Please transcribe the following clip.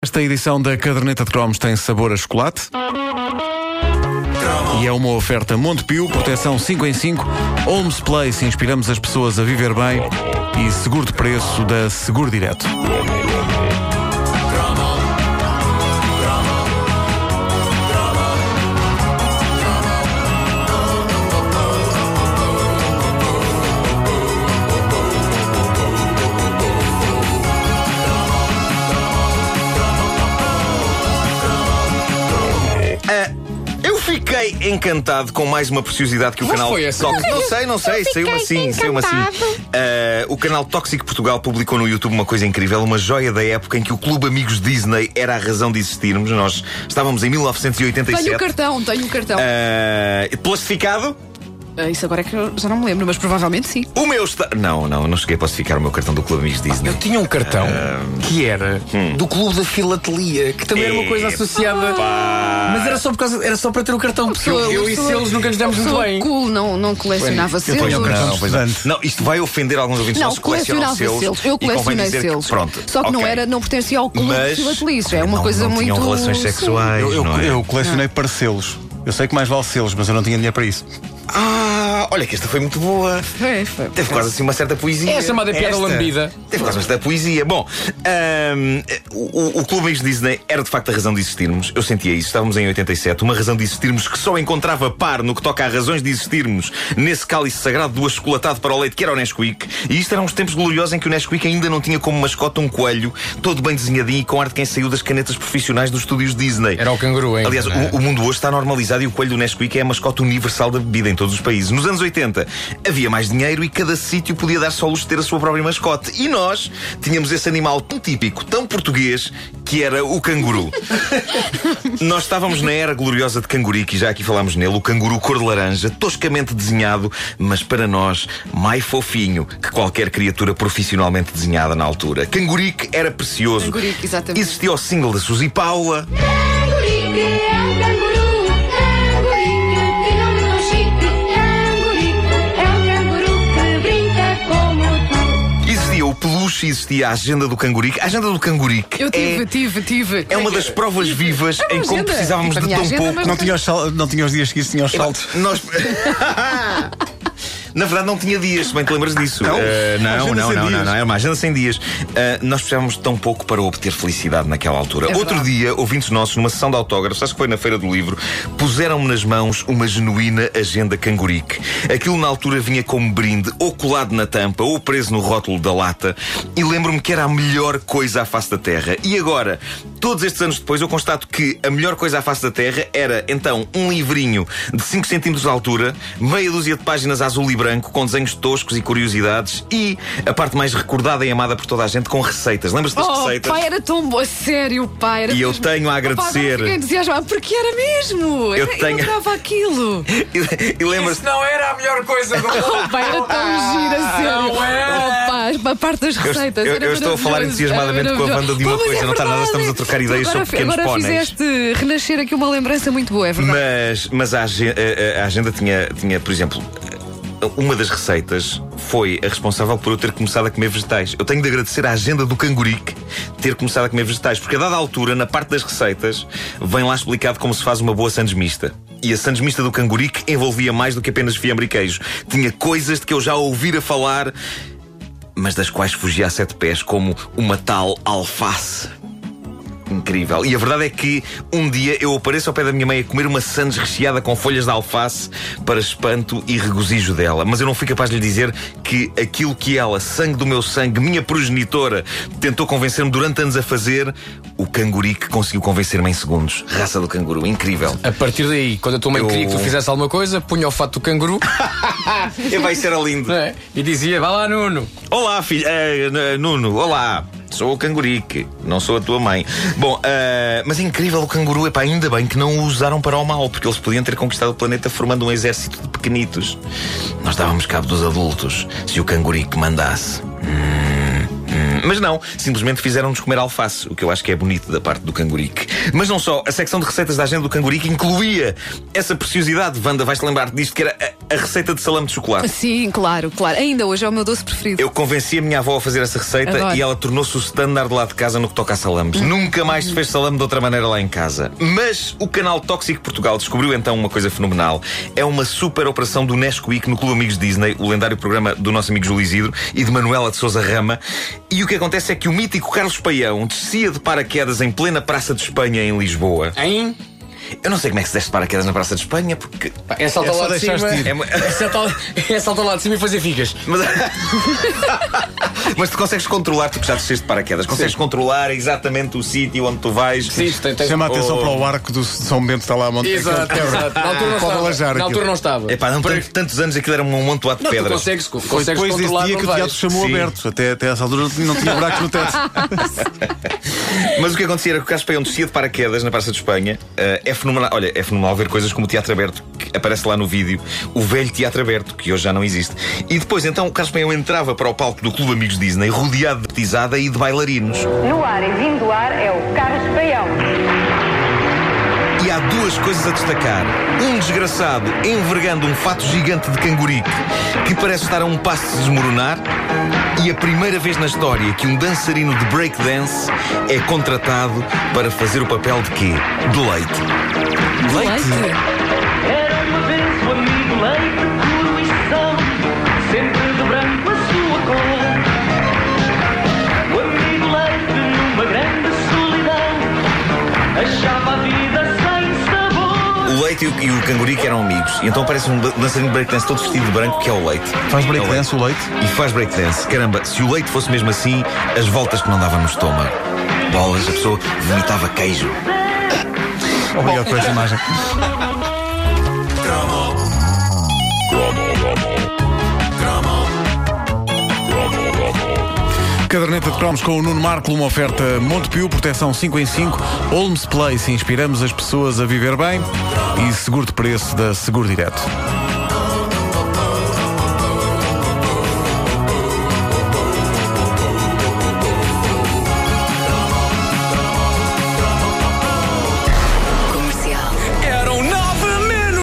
Esta edição da Caderneta de Cromos tem sabor a chocolate. E é uma oferta Montepio, proteção 5 em 5, Holmes Place, inspiramos as pessoas a viver bem e seguro de preço da Seguro Direto. Encantado com mais uma preciosidade que o Mas canal foi assim? Tóxico. Não sei, não sei, saiu-me assim, saiu-me assim. Ah, o canal Tóxico Portugal publicou no YouTube uma coisa incrível, uma joia da época em que o Clube Amigos Disney era a razão de existirmos. Nós estávamos em 1987. Tenho o cartão, tenho o cartão. Ah, plastificado? Ah, Isso agora é que eu já não me lembro, mas provavelmente sim. O meu está. Não, não, não cheguei a plastificar o meu cartão do Clube Amigos Disney. Eu tinha um cartão que era Hum. do Clube da Filatelia, que também era uma coisa associada. Mas era só, por causa, era só para ter o cartão, porque eu, eu e selos nunca nos demos muito Pessoa bem. cool, não, não colecionava selos. tenho um cartão Não, pois não. isto vai ofender alguns ouvintes Não, nossos que colecionam colecionava selos. selos. Eu e convém colecionei dizer que- selos. pronto, Só que não, ok. era, não pertencia ao clube Mas de filatelista. É uma não- coisa não muito. tinham relações sexuais. Eu, eu, não é? eu colecionei parcelos. Eu sei que mais vale selos, mas eu não tinha dinheiro para isso. Ah, olha que esta foi muito boa. Foi, foi. Teve quase assim uma certa poesia. É a chamada piada Esta. lambida. Teve quase uma certa poesia. Bom, ahm, o, o Clube Amigos Disney era de facto a razão de existirmos. Eu sentia isso. Estávamos em 87. Uma razão de existirmos que só encontrava par no que toca a razões de existirmos nesse cálice sagrado do achocolatado para o leite que era o Nesquik. E isto eram uns tempos gloriosos em que o Nesquik ainda não tinha como mascote um coelho todo bem desenhadinho e com ar de quem saiu das canetas profissionais dos estúdios Disney. Era o canguru, hein? Aliás, é? o, o mundo hoje está normalizado e o coelho do Nesquik é a mascote universal da bebida em todos os países. Nos anos 80 havia mais dinheiro e cada sítio podia dar só luxo de ter a sua própria mascote. E nós tínhamos esse animal tão típico, tão português, que era o canguru. nós estávamos na era gloriosa de Cangurique e já aqui falámos nele, o canguru cor de laranja, toscamente desenhado, mas para nós mais fofinho que qualquer criatura profissionalmente desenhada na altura. Cangurique era precioso. Cangurique, exatamente. Existia o single da Suzy Paula. Cangurique peluche, existia a agenda do cangurique. A agenda do cangurique Eu tive, é, tive, tive. é uma das provas vivas É em como precisávamos Tipo, de tão agenda, pouco. Não tinha os, sal- não tinha os dias seguintes, tinha os saltos. Nós. Na verdade, não tinha dias, se bem te lembras disso. Não? Eh, não, não, não, não, não, Era uma agenda sem dias. Eh, nós precisávamos tão pouco para obter felicidade naquela altura. É Outro dia, ouvintes nossos, numa sessão de autógrafos, acho que foi na Feira do Livro, puseram-me nas mãos uma genuína agenda cangurique. Aquilo na altura vinha como brinde, ou colado na tampa, ou preso no rótulo da lata, e lembro-me que era a melhor coisa à face da Terra. E agora, todos estes anos depois, eu constato que a melhor coisa à face da Terra era, então, um livrinho de 5 centímetros de altura, meia dúzia de páginas azul e branco, com desenhos toscos e curiosidades, e a parte mais recordada e amada por toda a gente, com receitas. Lembras-te das Oh, receitas? pai, era tão bom, a sério, pai. Era E eu mesmo- tenho a Opa, agradecer. fiquei entusiasmado, porque era mesmo. Eu Eu, tenho- eu adorava aquilo. E, e lembras-te. Isso não era a melhor coisa do mundo. Oh, pai, era tão gira, sério. não é? Oh, pá, a parte das Eu, receitas. eu- era eu estou a falar entusiasmadamente era com a banda de uma coisa, é não está nada, estamos a trocar ideias agora, sobre pequenos agora póneis. fizeste renascer aqui uma lembrança muito boa, é verdade. Mas, mas a- a- a agenda tinha, tinha, por exemplo, uma das receitas foi a responsável por eu ter começado a comer vegetais. Eu tenho de agradecer à agenda do cangurique ter começado a comer vegetais, porque a dada altura, na parte das receitas, vem lá explicado como se faz uma boa sandes mista. E a sandes mista do cangurique envolvia mais do que apenas fiambre e queijo. Tinha coisas de que eu já ouvira falar, mas das quais fugia a sete pés, como uma tal alface. Incrível. E a verdade é que um dia eu apareço ao pé da minha mãe a comer uma sandes recheada com folhas de alface para espanto e regozijo dela. Mas eu não fui capaz de lhe dizer que aquilo que ela, sangue do meu sangue, minha progenitora, tentou convencer-me durante anos a fazer, o cangurique conseguiu convencer-me em segundos. Raça do canguru. Incrível. A partir daí, quando a tua mãe Eu- queria que tu fizesse alguma coisa, punha o fato do canguru E vai ser lindo. é? e dizia: Vá lá, Nuno. Olá, filho. N- Nuno, olá. Sou o cangurique, não sou a tua mãe. Bom, eh, mas é incrível o canguru. Epá, ainda bem que não o usaram para o mal, porque eles podiam ter conquistado o planeta formando um exército de pequenitos. Nós dávamos cabo dos adultos se o cangurique mandasse. Hum. Mas não, simplesmente fizeram-nos comer alface, o que eu acho que é bonito da parte do Cangurique. Mas não só, a secção de receitas da agenda do Cangurique incluía essa preciosidade. Wanda, vais-te lembrar disto, que era a, a receita de salame de chocolate. Sim, claro, claro. Ainda hoje é o meu doce preferido. Eu convenci a minha avó a fazer essa receita Adoro. e ela tornou-se o standard lá de casa no que toca a salames. Nunca mais se fez salame de outra maneira lá em casa. Mas o canal Tóxico Portugal descobriu então uma coisa fenomenal. É uma super operação do Nesquik no Clube Amigos Disney, o lendário programa do nosso amigo Júlio Isidro e de Manuela de Souza Rama. E o que acontece é que o mítico Carlos Paião descia de paraquedas em plena Praça de Espanha em Lisboa. Hein? Eu não sei como é que se desce de paraquedas na Praça de Espanha, porque. Pá, É saltar É lá de cima. É, É saltar, é saltar lá de cima e fazer ficas. Mas, Mas tu consegues controlar, tu que já desceste de paraquedas, consegues controlar exatamente o sítio onde tu vais. Sim, tem, tem... Chama a atenção Oh. para o arco do São Bento está lá a montar. Exato. Na altura não Pode estava. alajar Na altura não estava. Epá, não, Porque- tanto- tantos anos aquilo era um amontoado de Não, tu pedras. consegues, Foi consegues depois desse controlar dia que o teatro chamou Sim. aberto. Até, até essa altura não tinha buracos no teto. Mas o que acontecia era que o Carlos Paião descia de paraquedas na Praça de Espanha. Eh, é fenomenal. Olha, é fenomenal ver coisas como o Teatro Aberto, que aparece lá no vídeo, o velho Teatro Aberto, que hoje já não existe. E depois, então, o Carlos Paião entrava para o palco do Clube Amigos Disney, rodeado de petizada e de bailarinos. No ar e vindo do ar é o Carlos Paião. E há duas coisas a destacar. Um desgraçado envergando um fato gigante de cangurique que parece estar a um passo de desmoronar. E a primeira vez na história que um dançarino de breakdance é contratado para fazer o papel de quê? De leite. Leite. Era leite e o, e o cangurique eram amigos. E então aparece um da- dançarino de breakdance todo vestido de branco que é o leite. Faz É o breakdance o leite? E faz breakdance. Caramba, se o leite fosse mesmo assim, as voltas que não dava no estômago. Bolas, a pessoa vomitava queijo. Obrigado por esta imagem. Caderneta de cromos com o Nuno Marco, uma oferta Montepio, proteção 5 em 5, Holmes Place, inspiramos as pessoas a viver bem e seguro de preço da Seguro Direto.